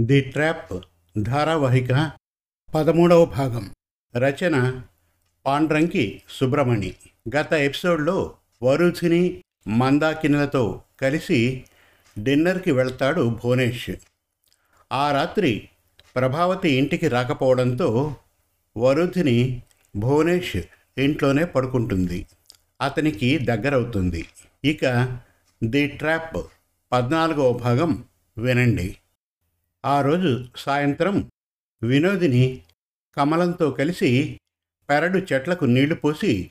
The trap ధారావాహిక పదమూడవ భాగం. రచన పాండ్రంకి సుబ్రమణి గత ఎపిసోడ్లో వరుధిని మందాకినులతో కలిసి డిన్నర్కి వెళ్తాడు భువనేష్. ఆ రాత్రి ప్రభావతి ఇంటికి రాకపోవడంతో వరుధిని భువనేష్ ఇంట్లోనే పడుకుంటుంది. అతనికి దగ్గరవుతుంది. ఇక ది ట్రాప్ పద్నాలుగవ భాగం వినండి. ఆ రోజు సాయంత్రం వినోదిని కమలంతో కలిసి పెరడు చెట్లకు నీళ్ళు పోసి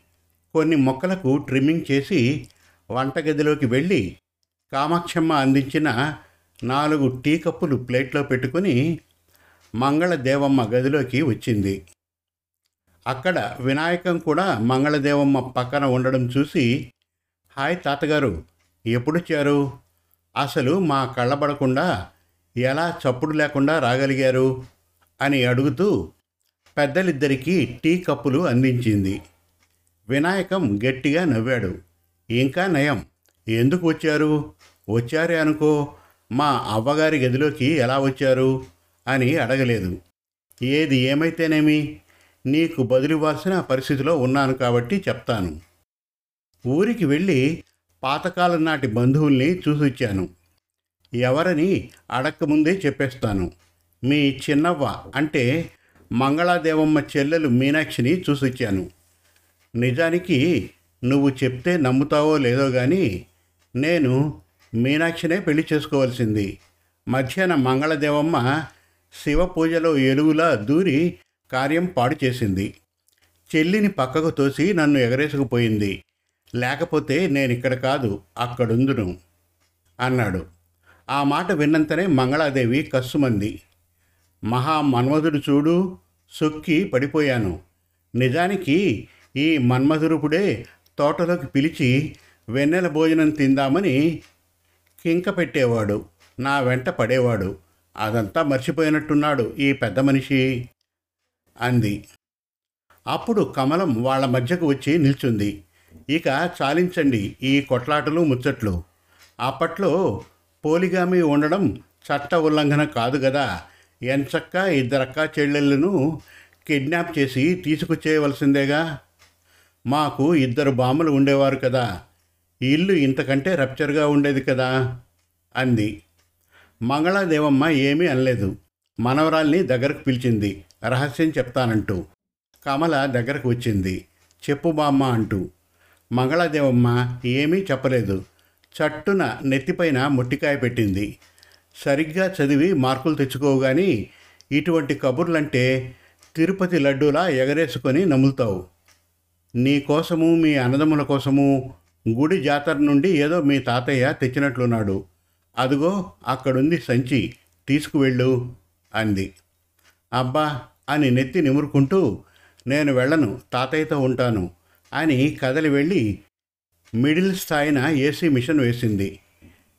కొన్ని మొక్కలకు ట్రిమ్మింగ్ చేసి వంటగదిలోకి వెళ్ళి కామాక్షమ్మ అందించిన నాలుగు టీ కప్పులు ప్లేట్లో పెట్టుకుని మంగళదేవమ్మ గదిలోకి వచ్చింది. అక్కడ వినాయకం కూడా మంగళదేవమ్మ పక్కన ఉండడం చూసి హాయ్ తాతగారు ఎప్పుడొచ్చారు అసలు మా కళ్ళబడకుండా ఎలా చప్పుడు లేకుండా రాగలిగారు అని అడుగుతూ పెద్దలిద్దరికీ టీ కప్పులు అందించింది. వినాయకం గట్టిగా నవ్వాడు. ఇంకా నయం. ఎందుకు వచ్చారు? వచ్చారే అనుకో. మా అవ్వగారి గదిలోకి ఎలా వచ్చారు? అని అడగలేదు. ఏది ఏమైతేనేమి? నీకు బదులివ్వాల్సిన పరిస్థితిలో ఉన్నాను కాబట్టి చెప్తాను. ఊరికి వెళ్ళి పాతకాలం నాటి బంధువుల్ని చూసొచ్చాను. ఎవరని అడక్కముందే చెప్పేస్తాను. మీ చిన్నవ్వ అంటే మంగళాదేవమ్మ చెల్లెలు మీనాక్షిని చూసొచ్చాను. నిజానికి నువ్వు చెప్తే నమ్ముతావో లేదో కానీ నేను మీనాక్షినే పెళ్ళి చేసుకోవాల్సింది. మధ్యాహ్నం మంగళదేవమ్మ శివ పూజలో ఎలుగులా దూరి కార్యం పాడు చేసింది. చెల్లిని పక్కకు తోసి నన్ను ఎగరేసుకుపోయింది. లేకపోతే నేను ఇక్కడ కాదు అక్కడుందును అన్నాడు. ఆ మాట విన్నంతనే మంగళాదేవి కస్సుమంది. మహా మన్మధుడు చూడు సొక్కి పడిపోయాను. నిజానికి ఈ మన్మధురుపుడే తోటలోకి పిలిచి వెన్నెల భోజనం తిందామని కింక పెట్టేవాడు నా వెంట పడేవాడు. అదంతా మర్చిపోయినట్టున్నాడు ఈ పెద్ద మనిషి అంది. అప్పుడు కమలం వాళ్ళ మధ్యకు వచ్చి నిల్చుంది. ఇక చాలించండి ఈ కొట్లాటలు ముచ్చట్లు. అప్పట్లో పోలిగామి ఉండడం చట్ట ఉల్లంఘన కాదు కదా ఎంచక్క ఇద్దరక్క చెల్లెళ్ళను కిడ్నాప్ చేసి తీసుకొచ్చేయవలసిందేగా? మాకు ఇద్దరు బామ్మలు ఉండేవారు కదా. ఇల్లు ఇంతకంటే రప్చర్గా ఉండేది కదా? అంది. మంగళాదేవమ్మ ఏమీ అనలేదు. మనవరాల్ని దగ్గరకు పిలిచింది. రహస్యం చెప్తానంటూ. కమల దగ్గరకు వచ్చింది. చెప్పు బామ్మ అంటూ. మంగళాదేవమ్మ ఏమీ చెప్పలేదు. చట్టున నెత్తిపైన మొట్టికాయ పెట్టింది. సరిగ్గా చదివి మార్కులు తెచ్చుకోగాని ఇటువంటి కబుర్లంటే తిరుపతి లడ్డూలా ఎగరేసుకొని నములుతావు. నీ కోసము మీ అన్నదమ్ముల కోసము గుడి జాతర నుండి ఏదో మీ తాతయ్య తెచ్చినట్లున్నాడు. అదిగో అక్కడుంది సంచి తీసుకువెళ్ళు అంది. అబ్బా అని నెత్తి నిమురుకుంటూ నేను వెళ్ళను తాతయ్యతో ఉంటాను అని కదలి వెళ్ళి మిడిల్ స్థాయిన ఏసీ మిషన్ వేసింది.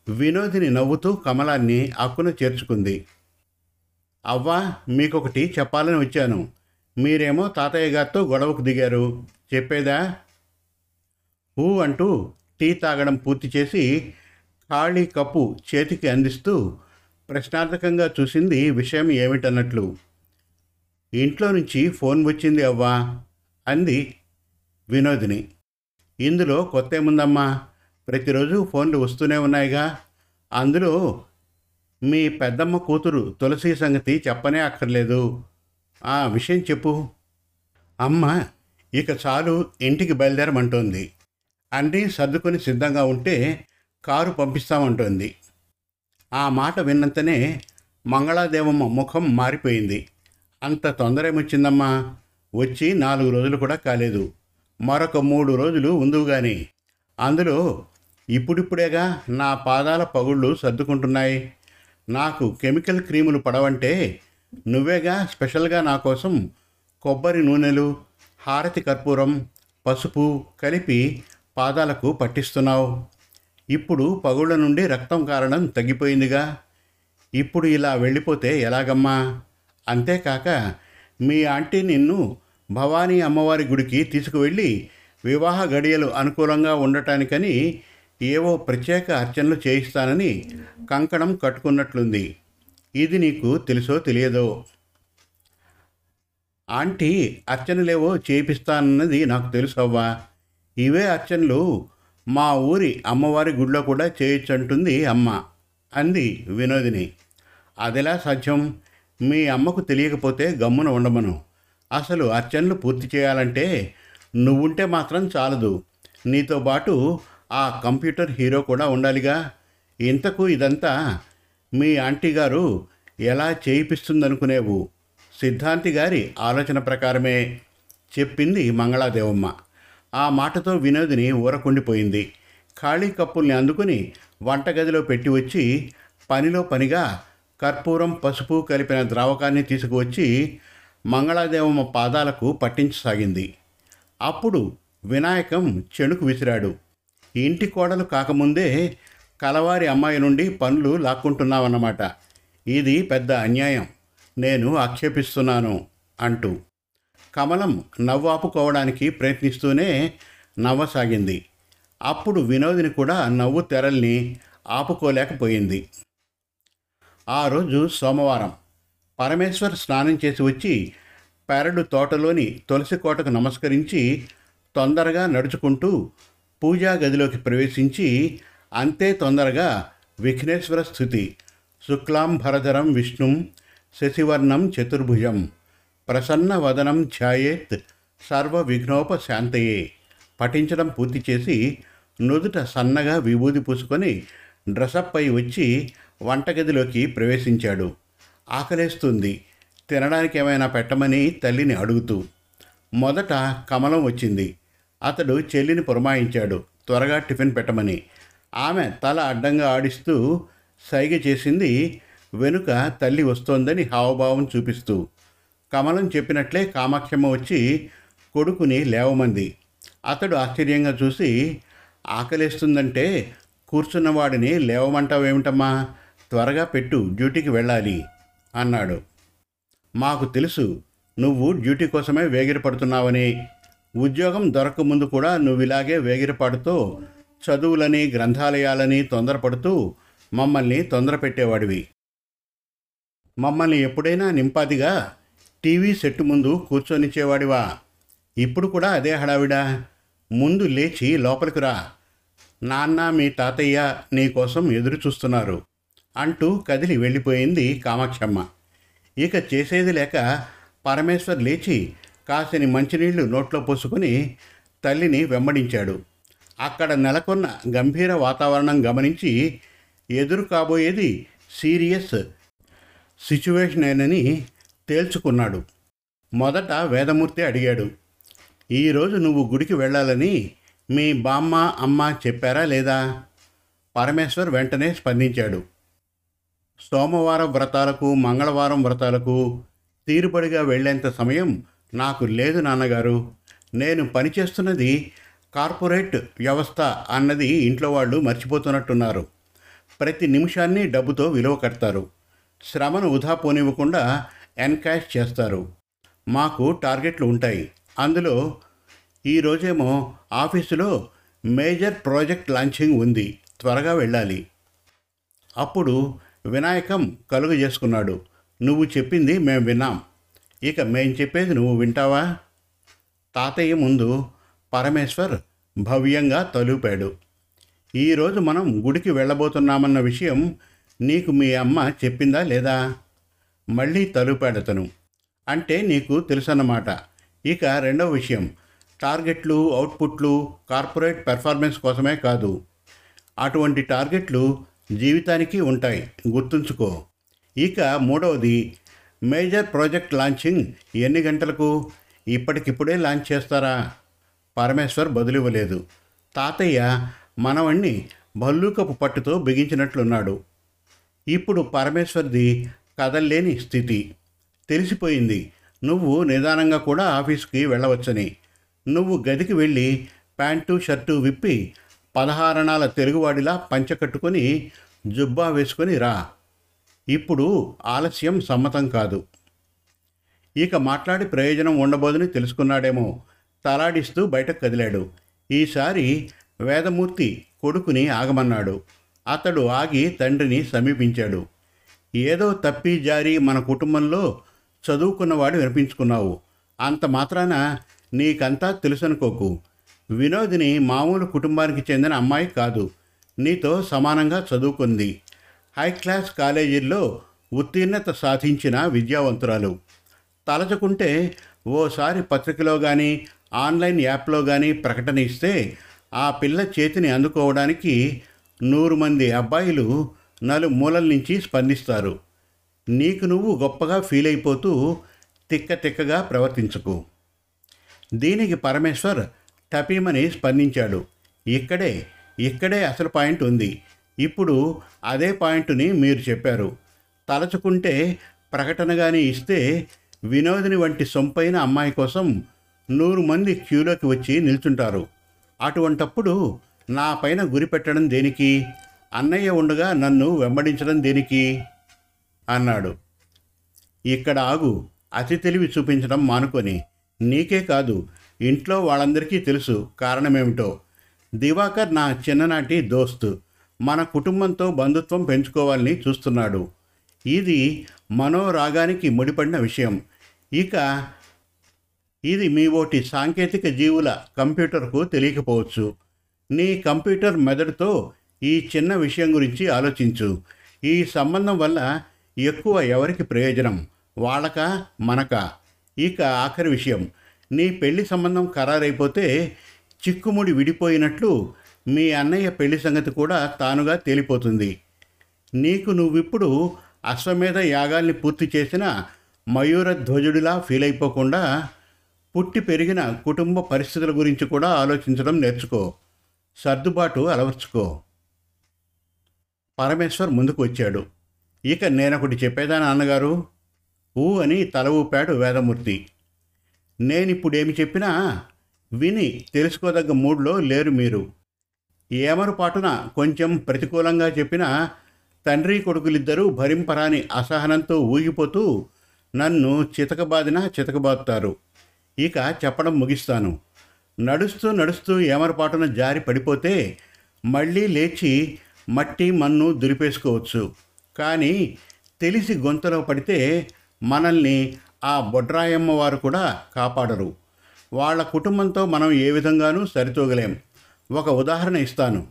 వినోదిని నవ్వుతూ కమలాన్ని అక్కున చేర్చుకుంది. అవ్వా మీకొకటి చెప్పాలని వచ్చాను. మీరేమో తాతయ్య గారితో గొడవకు దిగారు. చెప్పేదా? ఊ అంటూ టీ తాగడం పూర్తి చేసి ఖాళీ కప్పు చేతికి అందిస్తూ ప్రశ్నార్థకంగా చూసింది విషయం ఏమిటన్నట్లు. ఇంట్లో నుంచి ఫోన్ వచ్చింది అవ్వా అంది వినోదిని. ఇందులో కొత్త ఏముందమ్మా ప్రతిరోజు ఫోన్లు వస్తూనే ఉన్నాయిగా. అందులో మీ పెద్దమ్మ కూతురు తులసి సంగతి చెప్పనే అక్కర్లేదు. ఆ విషయం చెప్పు. అమ్మ ఇక చాలు ఇంటికి బయలుదేరమంటోంది. అన్నీ సర్దుకొని సిద్ధంగా ఉంటే కారు పంపిస్తామంటోంది. ఆ మాట విన్నంతనే మంగళాదేవమ్మ ముఖం మారిపోయింది. అంత తొందర ఏమొచ్చిందమ్మా వచ్చి నాలుగు రోజులు కూడా కాలేదు. మరొక మూడు రోజులు ఉందువు గాని. అందులో ఇప్పుడిప్పుడేగా నా పాదాల పగుళ్ళు సర్దుకుంటున్నాయి. నాకు కెమికల్ క్రీములు పడవంటే నువ్వేగా స్పెషల్గా నా కోసం కొబ్బరి నూనెలు హారతి కర్పూరం పసుపు కలిపి పాదాలకు పట్టిస్తున్నావు. ఇప్పుడు పగుళ్ళ నుండి రక్తం కారణం తగ్గిపోయిందిగా. ఇప్పుడు ఇలా వెళ్ళిపోతే ఎలాగమ్మా? అంతేకాక మీ ఆంటీ నిన్ను భవానీ అమ్మవారి గుడికి తీసుకువెళ్ళి వివాహ గడియలు అనుకూలంగా ఉండటానికని ఏవో ప్రత్యేక అర్చనలు చేయిస్తానని కంకణం కట్టుకున్నట్లుంది. ఇది నీకు తెలుసో తెలియదో? ఆంటీ అర్చనలేవో చేయిస్తానన్నది నాకు తెలుసు అవ్వా. ఇవే అర్చనలు మా ఊరి అమ్మవారి గుడిలో కూడా చేయొచ్చంటుంది అమ్మ అంది వినోదిని. అదెలా సాధ్యం? మీ అమ్మకు తెలియకపోతే గమ్మున ఉండమను. అసలు అర్చనలు పూర్తి చేయాలంటే నువ్వుంటే మాత్రం చాలదు. నీతో పాటు ఆ కంప్యూటర్ హీరో కూడా ఉండాలిగా. ఇంతకు ఇదంతా మీ ఆంటీ గారు ఎలా చేయిపిస్తుందనుకునేవు? సిద్ధాంతి గారి ఆలోచన ప్రకారమే చెప్పింది మంగళాదేవమ్మ. ఆ మాటతో వినోదిని ఊరకుండిపోయింది. ఖాళీ కప్పుల్ని అందుకుని వంటగదిలో పెట్టి వచ్చి పనిలో పనిగా కర్పూరం పసుపు కలిపిన ద్రావకాన్ని తీసుకువచ్చి మంగళాదేవమ్మ పాదాలకు పట్టించసాగింది. అప్పుడు వినాయకం చెణుకు విసిరాడు. ఇంటి కోడలు కాకముందే కలవారి అమ్మాయి నుండి పనులు లాక్కుంటున్నావన్నమాట. ఇది పెద్ద అన్యాయం. నేను ఆక్షేపిస్తున్నాను అంటూ. కమలం నవ్వు ఆపుకోవడానికి ప్రయత్నిస్తూనే నవ్వసాగింది. అప్పుడు వినోదిని కూడా నవ్వు తెరల్ని ఆపుకోలేకపోయింది. ఆ రోజు సోమవారం. పరమేశ్వర్ స్నానం చేసి వచ్చి పెరడు తోటలోని తులసి కోటకు నమస్కరించి తొందరగా నడుచుకుంటూ పూజా గదిలోకి ప్రవేశించి అంతే తొందరగా విఘ్నేశ్వర స్థుతి. శుక్లాంభరధరం విష్ణుం శశివర్ణం చతుర్భుజం. ప్రసన్న వదనం ఛాయేత్ సర్వ విఘ్నోప శాంతయే. పఠించడం పూర్తి చేసి నుదుట సన్నగా విభూది పూసుకొని డ్రెస్అప్ అయి వచ్చి వంటగదిలోకి ప్రవేశించాడు. ఆకలేస్తుంది. తినడానికి ఏమైనా పెట్టమని తల్లిని అడుగుతూ. మొదట కమలం వచ్చింది. అతడు చెల్లిని పురమాయించాడు. త్వరగా టిఫిన్ పెట్టమని. ఆమె తల అడ్డంగా ఆడిస్తూ సైగ చేసింది. వెనుక తల్లి వస్తోందని హావభావం చూపిస్తూ. కమలం చెప్పినట్లే కామాక్షమ్మ వచ్చి కొడుకుని లేవమంది. అతడు ఆశ్చర్యంగా చూసి ఆకలేస్తుందంటే కూర్చున్నవాడిని లేవమంటావేమిటమ్మా? త్వరగా పెట్టు డ్యూటీకి వెళ్ళాలి. అన్నాడు. మాకు తెలుసు నువ్వు డ్యూటీ కోసమే వేగిరపడుతున్నావని ఉద్యోగం దొరకముందు కూడా నువ్వు ఇలాగే వేగిరపడుతూ చదువులని గ్రంథాలయాలని తొందరపడుతూ మమ్మల్ని తొందర పెట్టేవాడివి మమ్మల్ని ఎప్పుడైనా నింపాదిగా టీవీ సెట్ ముందు కూర్చొనిచ్చేవాడివా? ఇప్పుడు కూడా అదే హడావిడా? ముందు లేచి లోపలికి రా. నాన్న మీ తాతయ్య నీ కోసం ఎదురు చూస్తున్నారు అంటూ కదిలి వెళ్ళిపోయింది కామాక్షమ్మ. ఇక చేసేది లేక పరమేశ్వర్ లేచి కాసిని మంచినీళ్ళు నోట్లో పోసుకుని తల్లిని వెంబడించాడు. అక్కడ నెలకొన్న గంభీర వాతావరణం గమనించి ఎదురు కాబోయేది సీరియస్ సిచ్యువేషనేనని తేల్చుకున్నాడు. మొదట వేదమూర్తి అడిగాడు ఈరోజు నువ్వు గుడికి వెళ్ళాలని మీ బామ్మ అమ్మ చెప్పారా లేదా? పరమేశ్వర్ వెంటనే స్పందించాడు సోమవారం వ్రతాలకు మంగళవారం వ్రతాలకు తీరుబడిగా వెళ్ళేంత సమయం నాకు లేదు నాన్నగారు. నేను పనిచేస్తున్నది కార్పొరేట్ వ్యవస్థ అన్నది ఇంట్లో వాళ్ళు మర్చిపోతున్నట్టున్నారు. ప్రతి నిమిషాన్ని డబ్బుతో విలువ కడతారు. శ్రమను వృధా పోనివ్వకుండా ఎన్కాష్ చేస్తారు. మాకు టార్గెట్లు ఉంటాయి. అందులో ఈరోజేమో ఆఫీసులో మేజర్ ప్రాజెక్ట్ లాంచింగ్ ఉంది. త్వరగా వెళ్ళాలి. అప్పుడు వినాయకం కలుగు చేసుకున్నాడు నువ్వు చెప్పింది మేం విన్నాం. ఇక మేం చెప్పేది నువ్వు వింటావా? తాతయ్య ముందు పరమేశ్వర్ భవ్యంగా తలుపాడు. ఈరోజు మనం గుడికి వెళ్ళబోతున్నామన్న విషయం నీకు మీ అమ్మ చెప్పిందా లేదా? మళ్ళీ తలుపాడతను అంటే నీకు తెలుసన్నమాట. ఇక రెండవ విషయం. టార్గెట్లు అవుట్పుట్లు కార్పొరేట్ పెర్ఫార్మెన్స్ కోసమే కాదు. అటువంటి టార్గెట్లు జీవితానికి ఉంటాయి. గుర్తుంచుకో. ఇక మూడవది మేజర్ ప్రాజెక్ట్ లాంచింగ్ ఎన్ని గంటలకు? ఇప్పటికిప్పుడే లాంచ్ చేస్తారా? పరమేశ్వర్ బదులివ్వలేదు. తాతయ్య మనవణ్ణి భల్లూకపు పట్టుతో బిగించినట్లున్నాడు. ఇప్పుడు పరమేశ్వర్ది కదల్లేని స్థితి. తెలిసిపోయింది. నువ్వు నిదానంగా కూడా ఆఫీస్కి వెళ్ళవచ్చని. నువ్వు గదికి వెళ్ళి ప్యాంటు షర్టు విప్పి పదహారణాల తెలుగువాడిలా పంచకట్టుకొని జుబ్బా వేసుకొని రా. ఇప్పుడు ఆలస్యం సమ్మతం కాదు. ఇక మాట్లాడి ప్రయోజనం ఉండబోదని తెలుసుకున్నాడేమో. తలాడిస్తూ బయటకు కదిలాడు. ఈసారి వేదమూర్తి కొడుకుని ఆగమన్నాడు. అతడు ఆగి తండ్రిని సమీపించాడు. ఏదో తప్పి జారి మన కుటుంబంలో చదువుకున్నవాడు వినిపించుకున్నావు అంత మాత్రాన నీకంతా తెలుసనుకోకు. వినోదిని మామూలు కుటుంబానికి చెందిన అమ్మాయి కాదు. నీతో సమానంగా చదువుకుంది. హై క్లాస్ కాలేజీల్లో ఉత్తీర్ణత సాధించిన విద్యావంతురాలు. తలచుకుంటే ఓసారి పత్రికలో కానీ ఆన్లైన్ యాప్లో కానీ ప్రకటన ఇస్తే ఆ పిల్ల చేతిని అందుకోవడానికి నూరు మంది అబ్బాయిలు నలుమూలల నుంచి స్పందిస్తారు. నీకు నువ్వు గొప్పగా ఫీల్ అయిపోతూ తిక్క తిక్కగా ప్రవర్తించకు. దీనికి పరమేశ్వర్ టపీమని స్పందించాడు. ఇక్కడే ఇక్కడే అసలు పాయింట్ ఉంది. ఇప్పుడు అదే పాయింట్ని మీరు చెప్పారు. తలచుకుంటే ప్రకటనగాని ఇస్తే వినోదిని వంటి సొంపైన అమ్మాయి కోసం నూరు మంది క్యూలోకి వచ్చి నిల్చుంటారు. అటువంటప్పుడు నా పైన గురి పెట్టడం దేనికి? అన్నయ్య ఉండగా నన్ను వెంబడించడం దేనికి? అన్నాడు. ఇక్కడ ఆగు అతి తెలివి చూపించడం మానుకొని. నీకే కాదు ఇంట్లో వాళ్ళందరికీ తెలుసు కారణమేమిటో. దివాకర్ నా చిన్ననాటి దోస్తు. మన కుటుంబంతో బంధుత్వం పెంచుకోవాలని చూస్తున్నాడు. ఇది మనోరాగానికి ముడిపడిన విషయం. ఇక ఇది మీ ఓటి సాంకేతిక జీవుల కంప్యూటర్కు తెలియకపోవచ్చు. నీ కంప్యూటర్ మెదడుతో ఈ చిన్న విషయం గురించి ఆలోచించు. ఈ సంబంధం వల్ల ఎక్కువ ఎవరికి ప్రయోజనం? వాళ్ళక? మనక? ఇక ఆఖరి విషయం. నీ పెళ్ళి సంబంధం ఖరారైపోతే చిక్కుముడి విడిపోయినట్లు మీ అన్నయ్య పెళ్ళి సంగతి కూడా తానుగా తేలిపోతుంది. నీకు నువ్విప్పుడు అశ్వమేధ యాగాల్ని పూర్తి చేసిన మయూర ధ్వజుడిలా ఫీల్ అయిపోకుండా పుట్టి పెరిగిన కుటుంబ పరిస్థితుల గురించి కూడా ఆలోచించడం నేర్చుకో. సర్దుబాటు అలవర్చుకో. పరమేశ్వర్ ముందుకు వచ్చాడు. ఇక నేనొకటి చెప్పేదా నాన్నగారు? ఊ అని తల ఊపాడు వేదమూర్తి. నేనిప్పుడేమి చెప్పినా విని తెలుసుకోదగ్గ మూడ్లో లేరు మీరు. ఏమరుపాటున కొంచెం ప్రతికూలంగా చెప్పిన తండ్రి కొడుకులిద్దరూ భరింపరాని అసహనంతో ఊగిపోతూ నన్ను చితకబాదిన చితకబాదుతారు. ఇక చెప్పడం ముగిస్తాను. నడుస్తూ నడుస్తూ ఏమరపాటున జారి పడిపోతే మళ్ళీ లేచి మట్టి మన్ను దులిపేసుకోవచ్చు. కానీ తెలిసి గొంతలో పడితే మనల్ని ఆ బొడ్రాయమ్మ వారు కూడా కాపాడరు. వాళ్ళ కుటుంబంతో మనం ఏ విధంగానూ సరితూగలేం. ఒక ఉదాహరణ ఇస్తాను.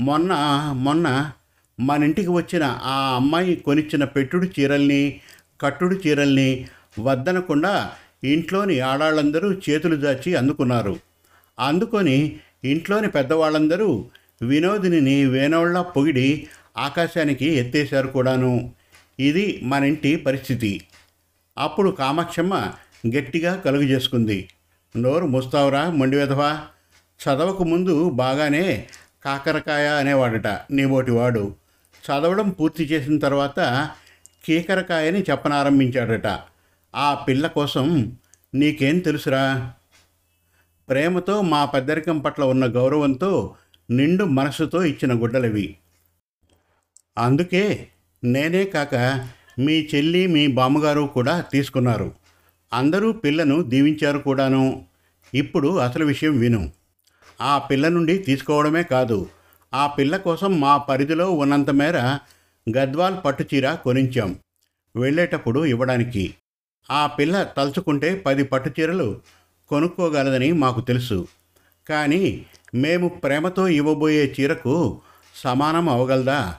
మొన్న మొన్న మన ఇంటికి వచ్చిన ఆ అమ్మాయి కొనిచ్చిన పెట్టుడు చీరల్ని కట్టుడు చీరల్ని వద్దనకుండా ఇంట్లోని ఆడాళ్ళందరూ చేతులు దాచి అందుకున్నారు. అందుకొని ఇంట్లోని పెద్దవాళ్ళందరూ వినోదిని వేనోళ్ళ పొగిడి ఆకాశానికి ఎత్తేశారు కూడాను. ఇది మన ఇంటి పరిస్థితి. అప్పుడు కామాక్షమ్మ గట్టిగా కలుగు చేసుకుంది నోరు ముస్తావురా మొండివెధవా చదవకు ముందు బాగానే కాకరకాయ అనేవాడట నీబోటివాడు చదవడం పూర్తి చేసిన తర్వాత కీకరకాయని చెప్పనారంభించాడట. ఆ పిల్ల కోసం నీకేం తెలుసురా? ప్రేమతో మా పెద్దరికం పట్ల ఉన్న గౌరవంతో నిండు మనసుతో ఇచ్చిన గుడ్డలవి. అందుకే నేనే కాక మీ చెల్లి మీ బామ్మగారు కూడా తీసుకున్నారు. అందరూ పిల్లను దీవించారు కూడాను. ఇప్పుడు అసలు విషయం విను. ఆ పిల్ల నుండి తీసుకోవడమే కాదు. ఆ పిల్ల కోసం మా పరిధిలో ఉన్నంత మేర గద్వాల్ పట్టుచీర కొనించాం. వెళ్ళేటప్పుడు ఇవ్వడానికి. ఆ పిల్ల తలుచుకుంటే పది పట్టుచీరలు కొనుక్కోగలదని మాకు తెలుసు. కానీ మేము ప్రేమతో ఇవ్వబోయే చీరకు సమానం అవగలదా?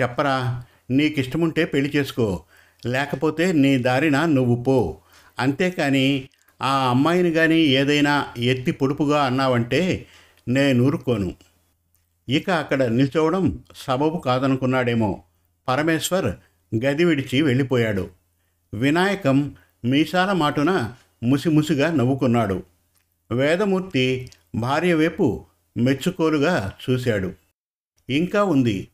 చెప్పరా? నీకిష్టముంటే పెళ్ళి చేసుకో. లేకపోతే నీ దారిన నువ్వు పో. అంతేకాని ఆ అమ్మాయిని కానీ ఏదైనా ఎత్తి పొడుపుగా అన్నావంటే నేను ఊరుకోను ఇక అక్కడ నిల్చోవడం సబబు కాదనుకున్నాడేమో. పరమేశ్వర్ గది విడిచి వెళ్ళిపోయాడు. వినాయకం మీసాల మాటున ముసిముసిగా నవ్వుకున్నాడు. వేదమూర్తి భార్య వైపు మెచ్చుకోలుగా చూశాడు. ఇంకా ఉంది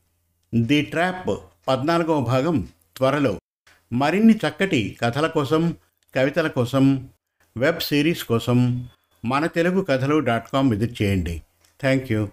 ది ట్రాప్. పద్నాలుగవ భాగం త్వరలో. మరిన్ని చక్కటి కథల కోసం కవితల కోసం వెబ్ సిరీస్ కోసం మన తెలుగు కథలు డాట్ కామ్ విజిట్ చేయండి. Thank you.